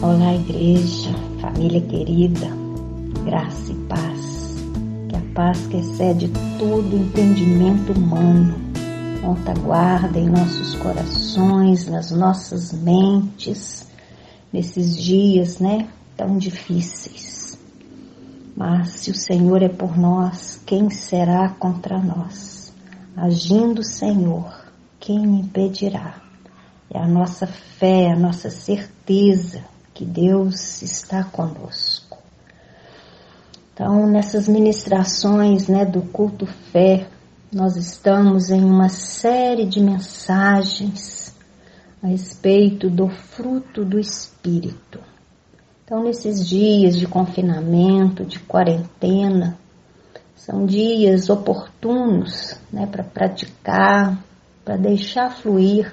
Olá, igreja, família querida, graça e paz. Que a paz que excede todo entendimento humano monta guarda em nossos corações, nas nossas mentes, nesses dias, né, tão difíceis. Mas se o Senhor é por nós, quem será contra nós? Agindo o Senhor, quem impedirá? É a nossa fé, a nossa certeza que Deus está conosco. Então, nessas ministrações né, do culto fé, nós estamos em uma série de mensagens a respeito do fruto do Espírito. Então, nesses dias de confinamento, de quarentena, são dias oportunos né, para praticar, para deixar fluir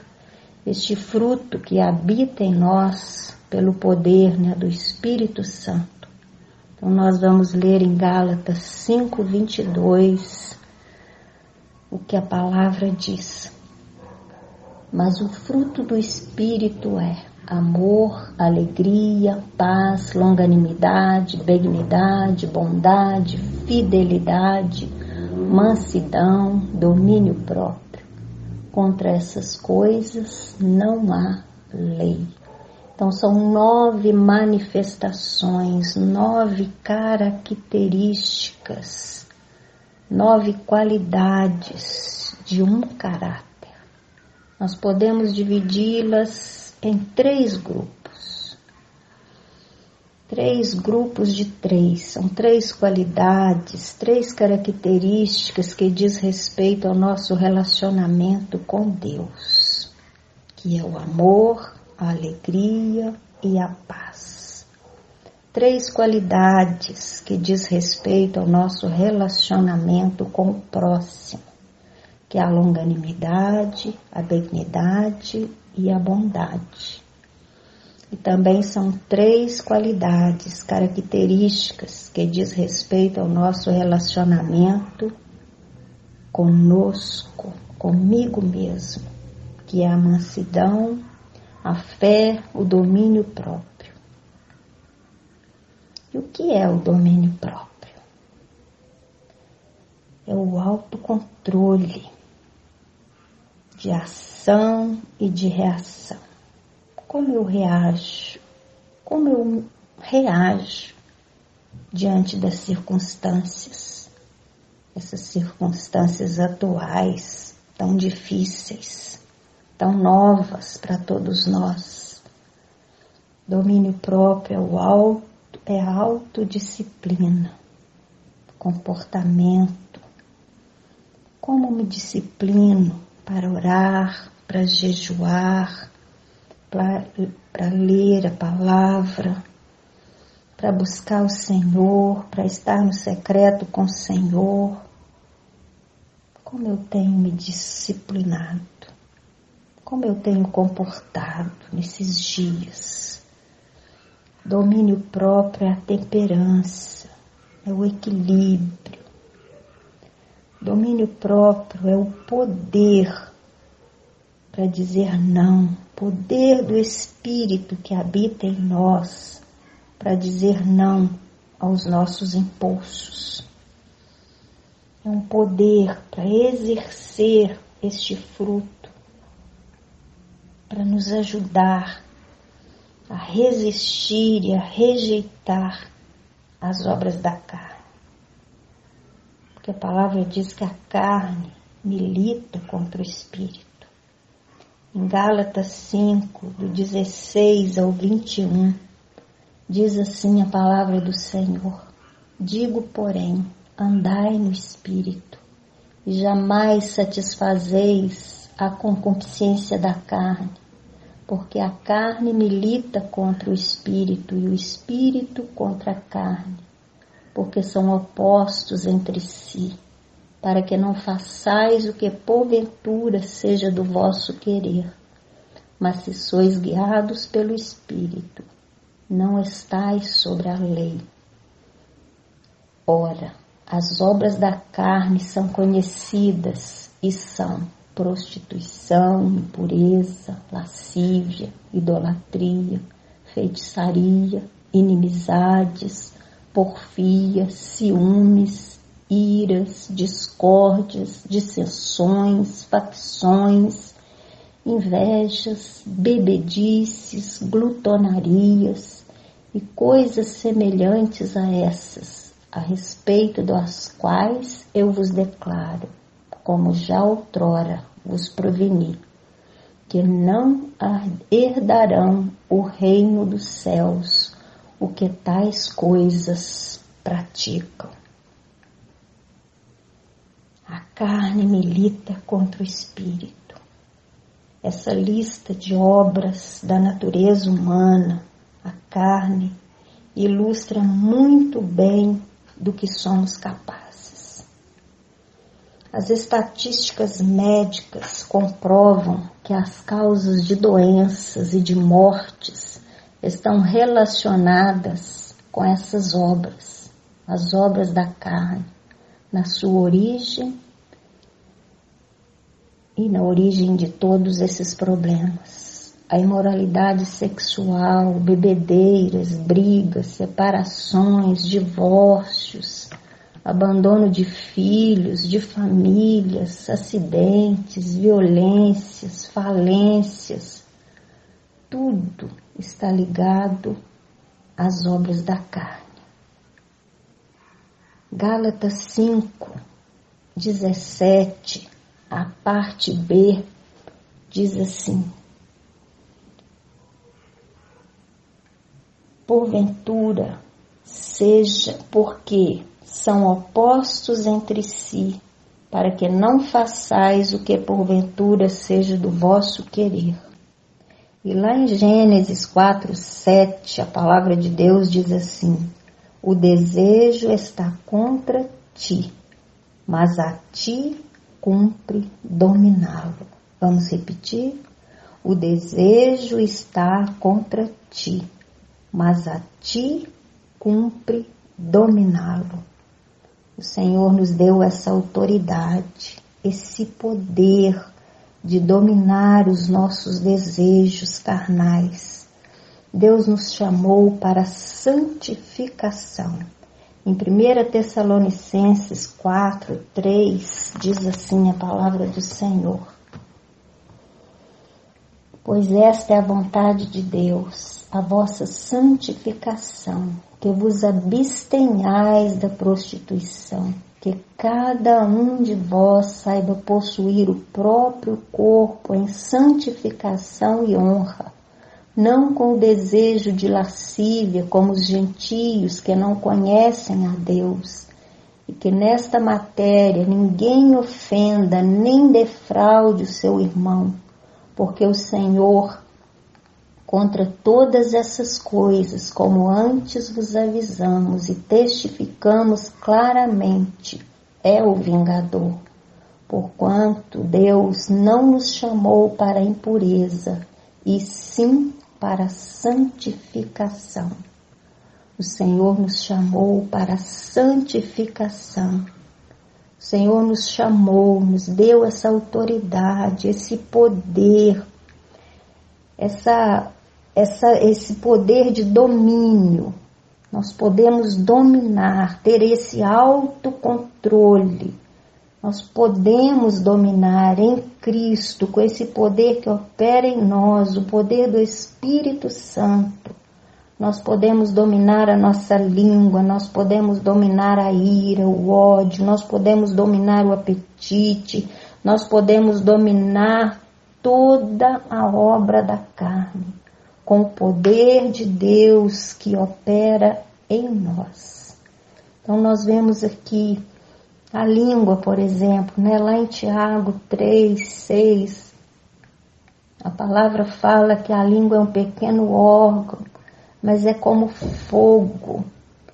este fruto que habita em nós pelo poder né, do Espírito Santo. Então nós vamos ler em Gálatas 5, 22 o que a palavra diz. Mas o fruto do Espírito é amor, alegria, paz, longanimidade, benignidade, bondade, fidelidade, mansidão, domínio próprio. Contra essas coisas não há lei. Então, são nove manifestações, nove características, nove qualidades de um caráter. Nós podemos dividi-las em três grupos. Três grupos de três, são três qualidades, três características que diz respeito ao nosso relacionamento com Deus, que é o amor, a alegria e a paz. Três qualidades que diz respeito ao nosso relacionamento com o próximo, que é a longanimidade, a benignidade e a bondade. E também são três qualidades, características que diz respeito ao nosso relacionamento conosco, comigo mesmo, que é a mansidão, a fé, o domínio próprio. E o que é o domínio próprio? É o autocontrole de ação e de reação. Como eu reajo? Como eu reajo diante das circunstâncias? Essas circunstâncias atuais tão difíceis tão novas para todos nós. Domínio próprio é o alto, é a autodisciplina, comportamento. Como me disciplino para orar, para jejuar, para ler a palavra, para buscar o Senhor, para estar no secreto com o Senhor. Como eu tenho me disciplinado como eu tenho comportado nesses dias. Domínio próprio é a temperança, é o equilíbrio. Domínio próprio é o poder para dizer não, poder do Espírito que habita em nós para dizer não aos nossos impulsos. É um poder para exercer este fruto para nos ajudar a resistir e a rejeitar as obras da carne. Porque a palavra diz que a carne milita contra o espírito. Em Gálatas 5, do 16 ao 21, diz assim a palavra do Senhor: Digo, porém, andai no espírito, e jamais satisfazeis a concupiscência da carne porque a carne milita contra o espírito e o espírito contra a carne, porque são opostos entre si, para que não façais o que porventura seja do vosso querer. Mas se sois guiados pelo espírito, não estais sobre a lei. Ora, as obras da carne são conhecidas e são prostituição, impureza, lascívia, idolatria, feitiçaria, inimizades, porfias, ciúmes, iras, discórdias, dissensões, facções, invejas, bebedices, glutonarias e coisas semelhantes a essas, a respeito das quais eu vos declaro, como já outrora vos proveni, que não herdarão o reino dos céus o que tais coisas praticam. A carne milita contra o espírito essa lista de obras da natureza humana, a carne, ilustra muito bem do que somos capazes. As estatísticas médicas comprovam que as causas de doenças e de mortes estão relacionadas com essas obras, as obras da carne, na sua origem e na origem de todos esses problemas. A imoralidade sexual, bebedeiras, brigas, separações, divórcios, abandono de filhos, de famílias, acidentes, violências, falências, tudo está ligado às obras da carne. Gálatas 5, 17 a parte B diz assim: Porventura, seja porque são opostos entre si, para que não façais o que porventura seja do vosso querer. E lá em Gênesis 4, 7, a palavra de Deus diz assim: O desejo está contra ti, mas a ti cumpre dominá-lo. Vamos repetir? O desejo está contra ti, mas a ti cumpre dominá-lo. O Senhor nos deu essa autoridade, esse poder de dominar os nossos desejos carnais. Deus nos chamou para santificação. Em 1 Tessalonicenses 4, 3, diz assim a palavra do Senhor. Pois esta é a vontade de Deus, a vossa santificação, que vos abstenhais da prostituição, que cada um de vós saiba possuir o próprio corpo em santificação e honra não com o desejo de lascívia como os gentios que não conhecem a Deus, e que nesta matéria ninguém ofenda nem defraude o seu irmão, porque o Senhor, contra todas essas coisas, como antes vos avisamos e testificamos claramente, é o vingador. Porquanto Deus não nos chamou para impureza, e sim para a santificação. O Senhor nos chamou para a santificação. O Senhor nos chamou, nos deu essa autoridade, esse poder, essa, essa, esse poder de domínio. Nós podemos dominar, ter esse autocontrole nós podemos dominar em Cristo com esse poder que opera em nós, o poder do Espírito Santo. Nós podemos dominar a nossa língua, nós podemos dominar a ira, o ódio, nós podemos dominar o apetite, nós podemos dominar toda a obra da carne com o poder de Deus que opera em nós. Então nós vemos aqui a língua, por exemplo, né? lá em Tiago 3, 6, a palavra fala que a língua é um pequeno órgão, mas é como fogo.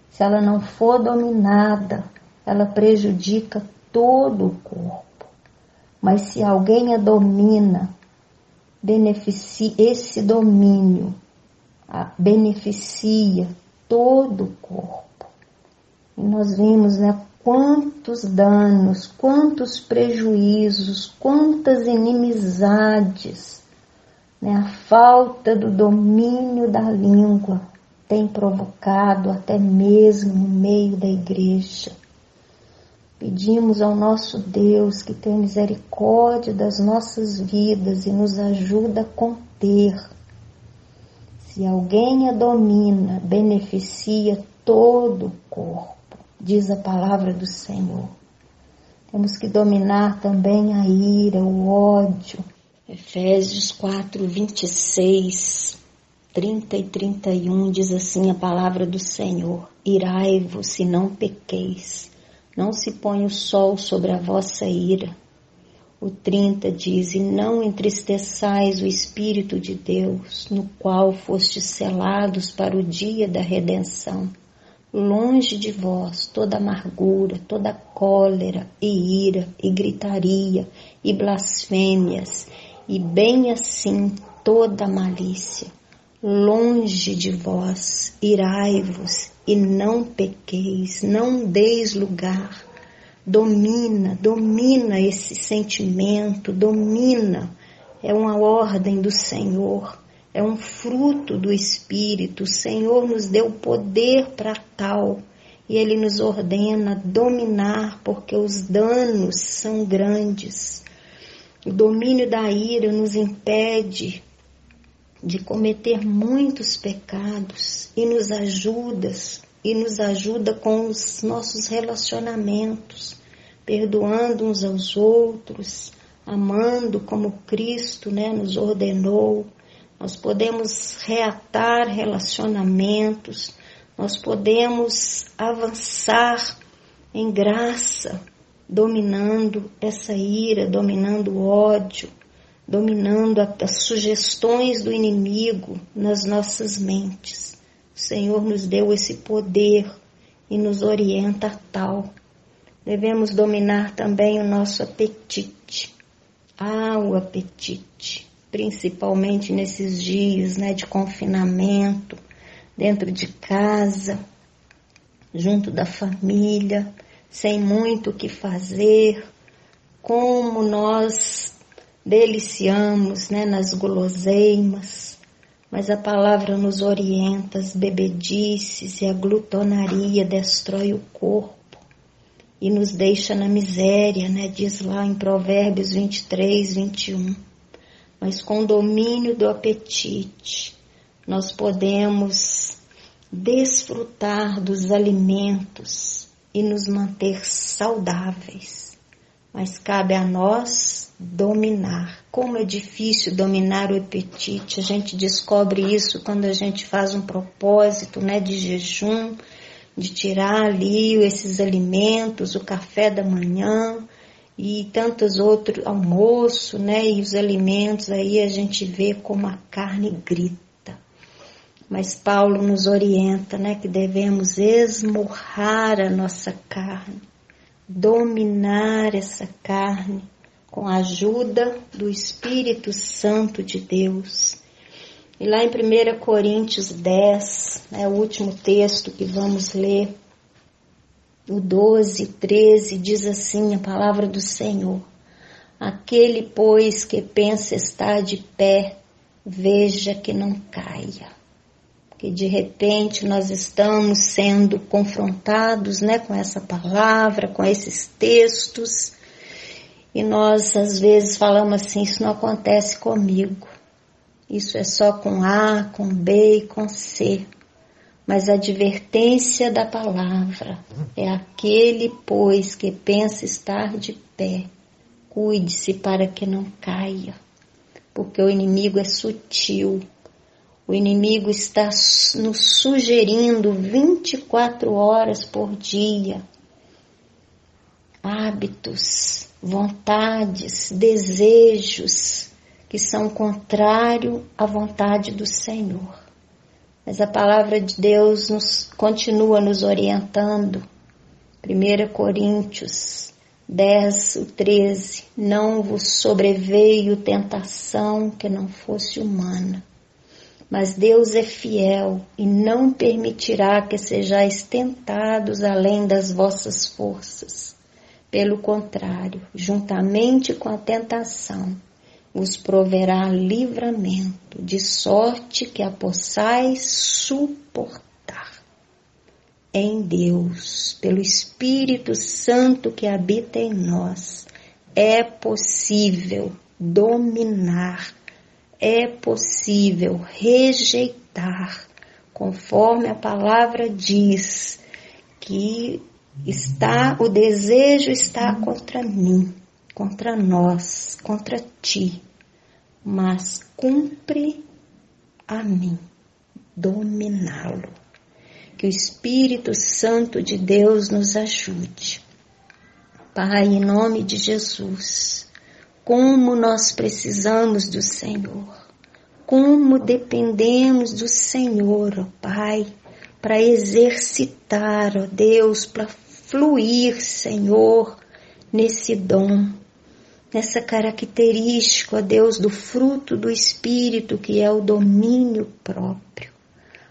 Se ela não for dominada, ela prejudica todo o corpo. Mas se alguém a domina, beneficia esse domínio beneficia todo o corpo. E nós vimos né, quantos danos, quantos prejuízos, quantas inimizades Né? A falta do domínio da língua tem provocado até mesmo no meio da igreja. Pedimos ao nosso Deus que tenha misericórdia das nossas vidas e nos ajuda a conter. Se alguém a domina, beneficia todo o corpo, diz a palavra do Senhor. Temos que dominar também a ira, o ódio. Efésios 4, 26, 30 e 31 diz assim a palavra do Senhor: Irai-vos se não pequeis não se põe o sol sobre a vossa ira. O 30 diz: E não entristeçais o Espírito de Deus, no qual fostes selados para o dia da redenção. Longe de vós toda amargura, toda cólera e ira e gritaria e blasfêmias, e bem assim toda malícia. Longe de vós, irai-vos e não pequeis, não deis lugar. Domina, domina esse sentimento, domina. É uma ordem do Senhor, é um fruto do Espírito. O Senhor nos deu poder para tal e Ele nos ordena dominar, porque os danos são grandes. O domínio da ira nos impede de cometer muitos pecados e nos ajudas e nos ajuda com os nossos relacionamentos, perdoando uns aos outros, amando como Cristo, né, nos ordenou. Nós podemos reatar relacionamentos, nós podemos avançar em graça, dominando essa ira, dominando o ódio, dominando as sugestões do inimigo nas nossas mentes. O Senhor nos deu esse poder e nos orienta a tal. Devemos dominar também o nosso apetite. Ah, o apetite, principalmente nesses dias né, de confinamento, dentro de casa, junto da família, sem muito o que fazer, como nós deliciamos né, nas guloseimas, mas a palavra nos orienta, as bebedices e a glutonaria destrói o corpo e nos deixa na miséria, né, diz lá em Provérbios 23, 21. Mas com o domínio do apetite, nós podemos desfrutar dos alimentos e nos manter saudáveis. Mas cabe a nós dominar. Como é difícil dominar o apetite. A gente descobre isso quando a gente faz um propósito, né, de jejum, de tirar ali esses alimentos, o café da manhã e tantos outros, almoço, né, e os alimentos aí a gente vê como a carne grita. Mas Paulo nos orienta, né, que devemos esmurrar a nossa carne, dominar essa carne com a ajuda do Espírito Santo de Deus. E lá em 1 Coríntios 10, é né, o último texto que vamos ler, o 12, 13, diz assim a palavra do Senhor. Aquele, pois, que pensa estar de pé, veja que não caia. Que de repente nós estamos sendo confrontados né, com essa palavra, com esses textos, e nós às vezes falamos assim, isso não acontece comigo. Isso é só com A, com B e com C. Mas a advertência da palavra é aquele, pois, que pensa estar de pé. Cuide-se para que não caia, porque o inimigo é sutil. O inimigo está nos sugerindo 24 horas por dia hábitos, vontades, desejos que são contrário à vontade do Senhor. Mas a palavra de Deus nos continua nos orientando. 1 Coríntios 10, 13. Não vos sobreveio tentação que não fosse humana. Mas Deus é fiel e não permitirá que sejais tentados além das vossas forças pelo contrário, juntamente com a tentação, vos proverá livramento, de sorte que a possais suportar. Em Deus, pelo Espírito Santo que habita em nós, é possível dominar, é possível rejeitar, conforme a palavra diz, que está o desejo está contra mim, contra nós, contra ti, mas cumpre a mim dominá-lo. Que o Espírito Santo de Deus nos ajude. Pai, em nome de Jesus, como nós precisamos do Senhor, como dependemos do Senhor, ó Pai, para exercitar, ó Deus, para fluir, Senhor, nesse dom, nessa característica, ó Deus, do fruto do Espírito que é o domínio próprio.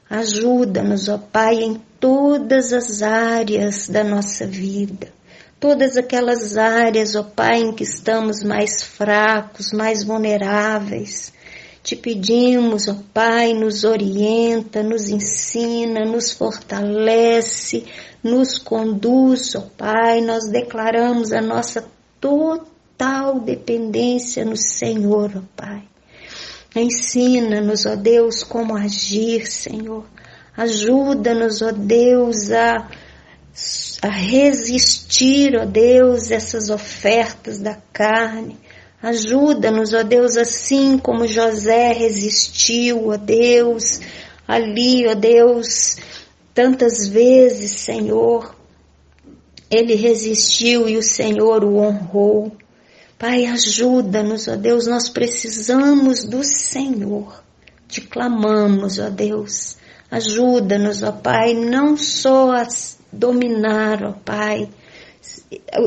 Ajuda-nos, ó Pai, em todas as áreas da nossa vida, todas aquelas áreas, ó Pai, em que estamos mais fracos, mais vulneráveis. Te pedimos, ó Pai, nos orienta, nos ensina, nos fortalece, nos conduz, ó Pai. Nós declaramos a nossa total dependência no Senhor, ó Pai. Ensina-nos, ó Deus, como agir, Senhor. Ajuda-nos, ó Deus, a, a resistir, ó Deus, essas ofertas da carne. Ajuda-nos, ó Deus, assim como José resistiu, ó Deus, ali, ó Deus, tantas vezes, Senhor, ele resistiu e o Senhor o honrou. Pai, ajuda-nos, ó Deus, nós precisamos do Senhor. Te clamamos, ó Deus. Ajuda-nos, ó Pai, não só a dominar, ó Pai,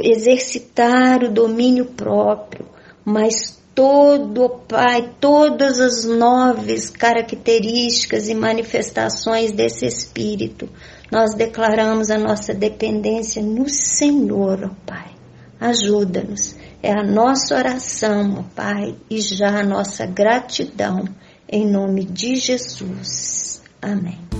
exercitar o domínio próprio, mas todo, Pai, todas as novas características e manifestações desse Espírito, nós declaramos a nossa dependência no Senhor, ó Pai. Ajuda-nos. É a nossa oração, ó Pai, e já a nossa gratidão, em nome de Jesus. Amém.